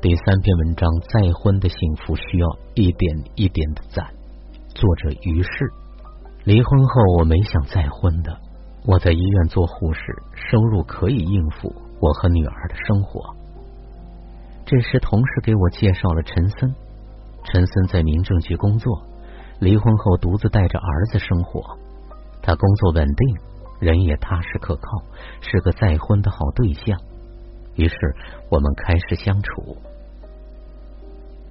第三篇文章：再婚的幸福需要一点一点的攒。作者：于适。离婚后，我没想再婚的。我在医院做护士，收入可以应付我和女儿的生活。这时，同事给我介绍了陈森。陈森在民政局工作，离婚后独自带着儿子生活。他工作稳定，人也踏实可靠，是个再婚的好对象。于是，我们开始相处。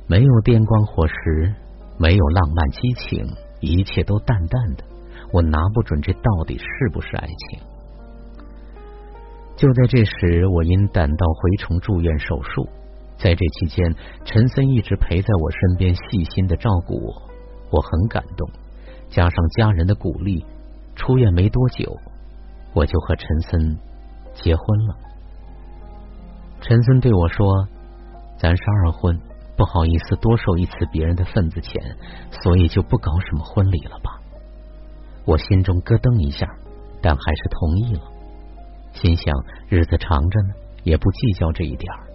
没有电光火石，没有浪漫激情，一切都淡淡的。我拿不准这到底是不是爱情。就在这时，我因胆道蛔虫住院手术。在这期间，陈森一直陪在我身边，细心的照顾我，我很感动。加上家人的鼓励，出院没多久，我就和陈森结婚了。陈森对我说：“咱是二婚。”不好意思，多收一次别人的份子钱，所以就不搞什么婚礼了吧？我心中咯噔一下，但还是同意了。心想日子长着呢，也不计较这一点儿。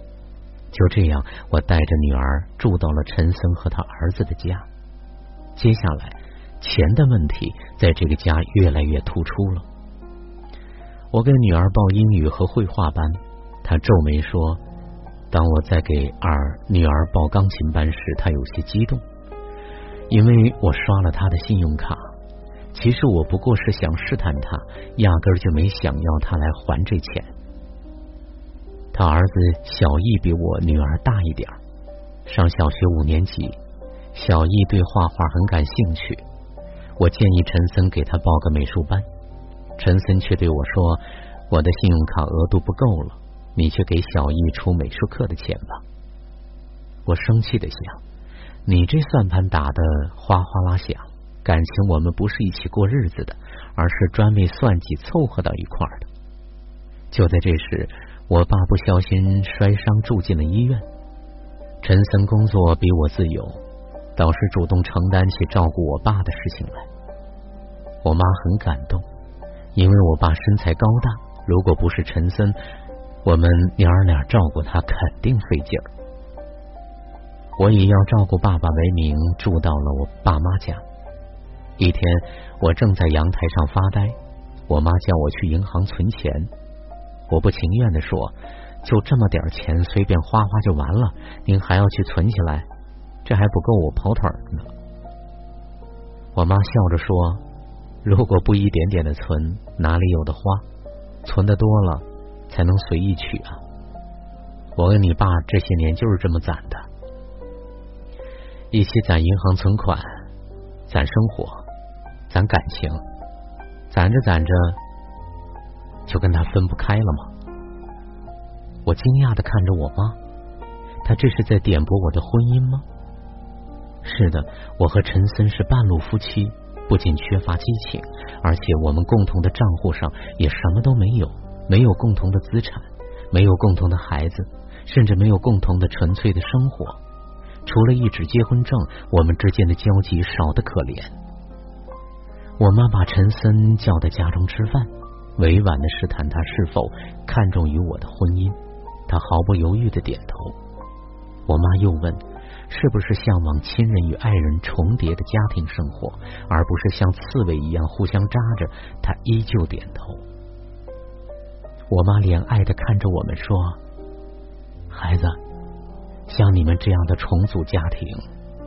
就这样，我带着女儿住到了陈森和他儿子的家。接下来，钱的问题在这个家越来越突出了。我给女儿报英语和绘画班，他皱眉说。当我在给二女儿报钢琴班时，她有些激动，因为我刷了她的信用卡。其实我不过是想试探她，压根儿就没想要她来还这钱。他儿子小艺比我女儿大一点，上小学五年级。小艺对画画很感兴趣，我建议陈森给他报个美术班，陈森却对我说：“我的信用卡额度不够了。”你去给小易出美术课的钱吧。我生气的想，你这算盘打的哗哗啦响，感情我们不是一起过日子的，而是专为算计凑合到一块儿的。就在这时，我爸不小心摔伤住进了医院。陈森工作比我自由，倒是主动承担起照顾我爸的事情来。我妈很感动，因为我爸身材高大，如果不是陈森。我们娘儿俩照顾他肯定费劲儿。我以要照顾爸爸为名，住到了我爸妈家。一天，我正在阳台上发呆，我妈叫我去银行存钱。我不情愿的说：“就这么点钱，随便花花就完了，您还要去存起来，这还不够我跑腿呢。”我妈笑着说：“如果不一点点的存，哪里有的花？存的多了。”才能随意取啊！我跟你爸这些年就是这么攒的，一起攒银行存款，攒生活，攒感情，攒着攒着就跟他分不开了吗？我惊讶的看着我妈，她这是在点拨我的婚姻吗？是的，我和陈森是半路夫妻，不仅缺乏激情，而且我们共同的账户上也什么都没有。没有共同的资产，没有共同的孩子，甚至没有共同的纯粹的生活。除了一纸结婚证，我们之间的交集少得可怜。我妈把陈森叫到家中吃饭，委婉的试探他是否看重于我的婚姻。他毫不犹豫的点头。我妈又问，是不是向往亲人与爱人重叠的家庭生活，而不是像刺猬一样互相扎着？他依旧点头。我妈怜爱的看着我们说：“孩子，像你们这样的重组家庭，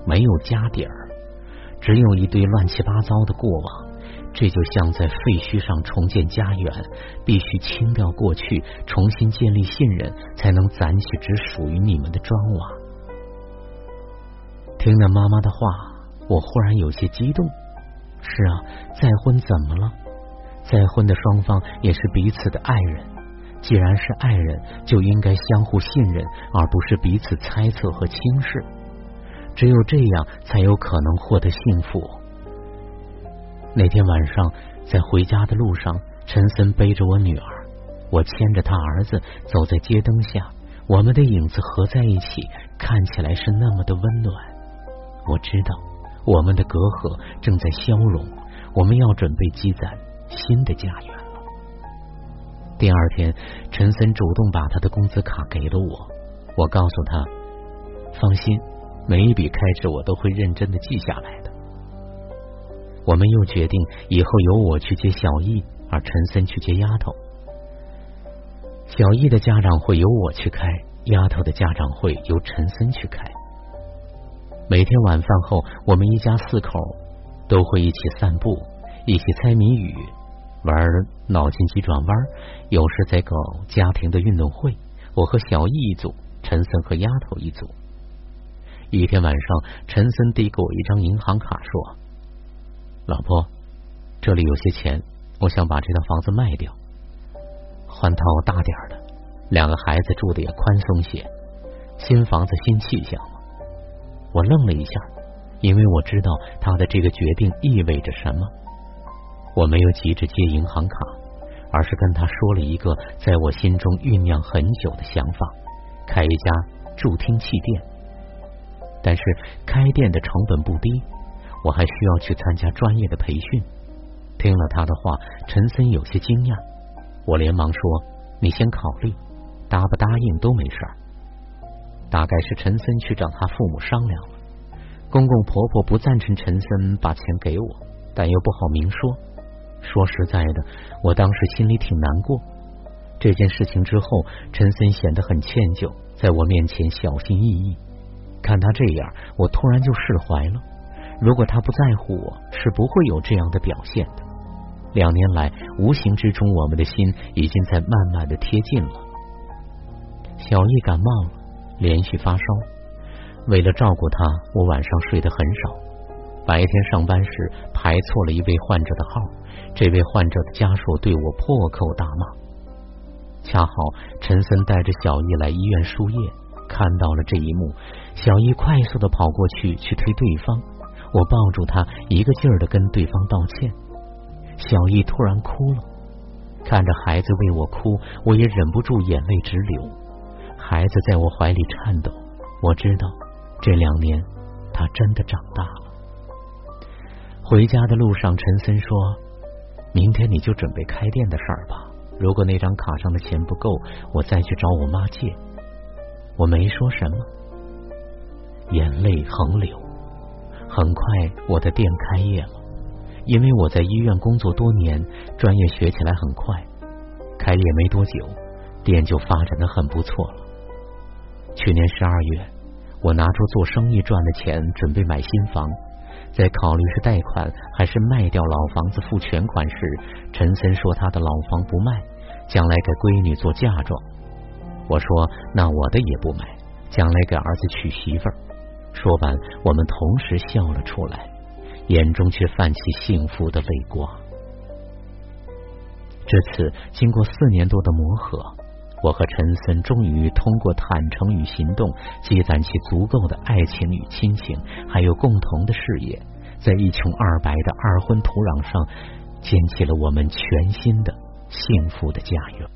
没有家底儿，只有一堆乱七八糟的过往，这就像在废墟上重建家园，必须清掉过去，重新建立信任，才能攒起只属于你们的砖瓦。”听了妈妈的话，我忽然有些激动。是啊，再婚怎么了？再婚的双方也是彼此的爱人，既然是爱人，就应该相互信任，而不是彼此猜测和轻视。只有这样，才有可能获得幸福。那天晚上，在回家的路上，陈森背着我女儿，我牵着他儿子走在街灯下，我们的影子合在一起，看起来是那么的温暖。我知道，我们的隔阂正在消融，我们要准备积攒。新的家园。第二天，陈森主动把他的工资卡给了我。我告诉他，放心，每一笔开支我都会认真的记下来的。我们又决定以后由我去接小易，而陈森去接丫头。小易的家长会由我去开，丫头的家长会由陈森去开。每天晚饭后，我们一家四口都会一起散步，一起猜谜语，玩脑筋急转弯，有时在搞家庭的运动会。我和小易一组，陈森和丫头一组。一天晚上，陈森递给我一张银行卡，说：“老婆，这里有些钱，我想把这套房子卖掉，换套大点的，两个孩子住的也宽松些，新房子新气象。”我愣了一下，因为我知道他的这个决定意味着什么。我没有急着借银行卡。而是跟他说了一个在我心中酝酿很久的想法：开一家助听器店。但是开店的成本不低，我还需要去参加专业的培训。听了他的话，陈森有些惊讶。我连忙说：“你先考虑，答不答应都没事儿。”大概是陈森去找他父母商量了。公公婆婆不赞成陈森把钱给我，但又不好明说。说实在的，我当时心里挺难过。这件事情之后，陈森显得很歉疚，在我面前小心翼翼。看他这样，我突然就释怀了。如果他不在乎我，是不会有这样的表现的。两年来，无形之中，我们的心已经在慢慢的贴近了。小易感冒了，连续发烧。为了照顾他，我晚上睡得很少。白天上班时排错了一位患者的号，这位患者的家属对我破口大骂。恰好陈森带着小易来医院输液，看到了这一幕，小易快速的跑过去去推对方，我抱住他，一个劲儿的跟对方道歉。小易突然哭了，看着孩子为我哭，我也忍不住眼泪直流。孩子在我怀里颤抖，我知道这两年他真的长大了。回家的路上，陈森说：“明天你就准备开店的事儿吧。如果那张卡上的钱不够，我再去找我妈借。”我没说什么，眼泪横流。很快，我的店开业了。因为我在医院工作多年，专业学起来很快。开业没多久，店就发展的很不错了。去年十二月，我拿出做生意赚的钱，准备买新房。在考虑是贷款还是卖掉老房子付全款时，陈森说他的老房不卖，将来给闺女做嫁妆。我说那我的也不买，将来给儿子娶媳妇儿。说完，我们同时笑了出来，眼中却泛起幸福的泪光。这次经过四年多的磨合，我和陈森终于通过坦诚与行动，积攒起足够的爱情与亲情，还有共同的事业。在一穷二白的二婚土壤上，建起了我们全新的幸福的家园。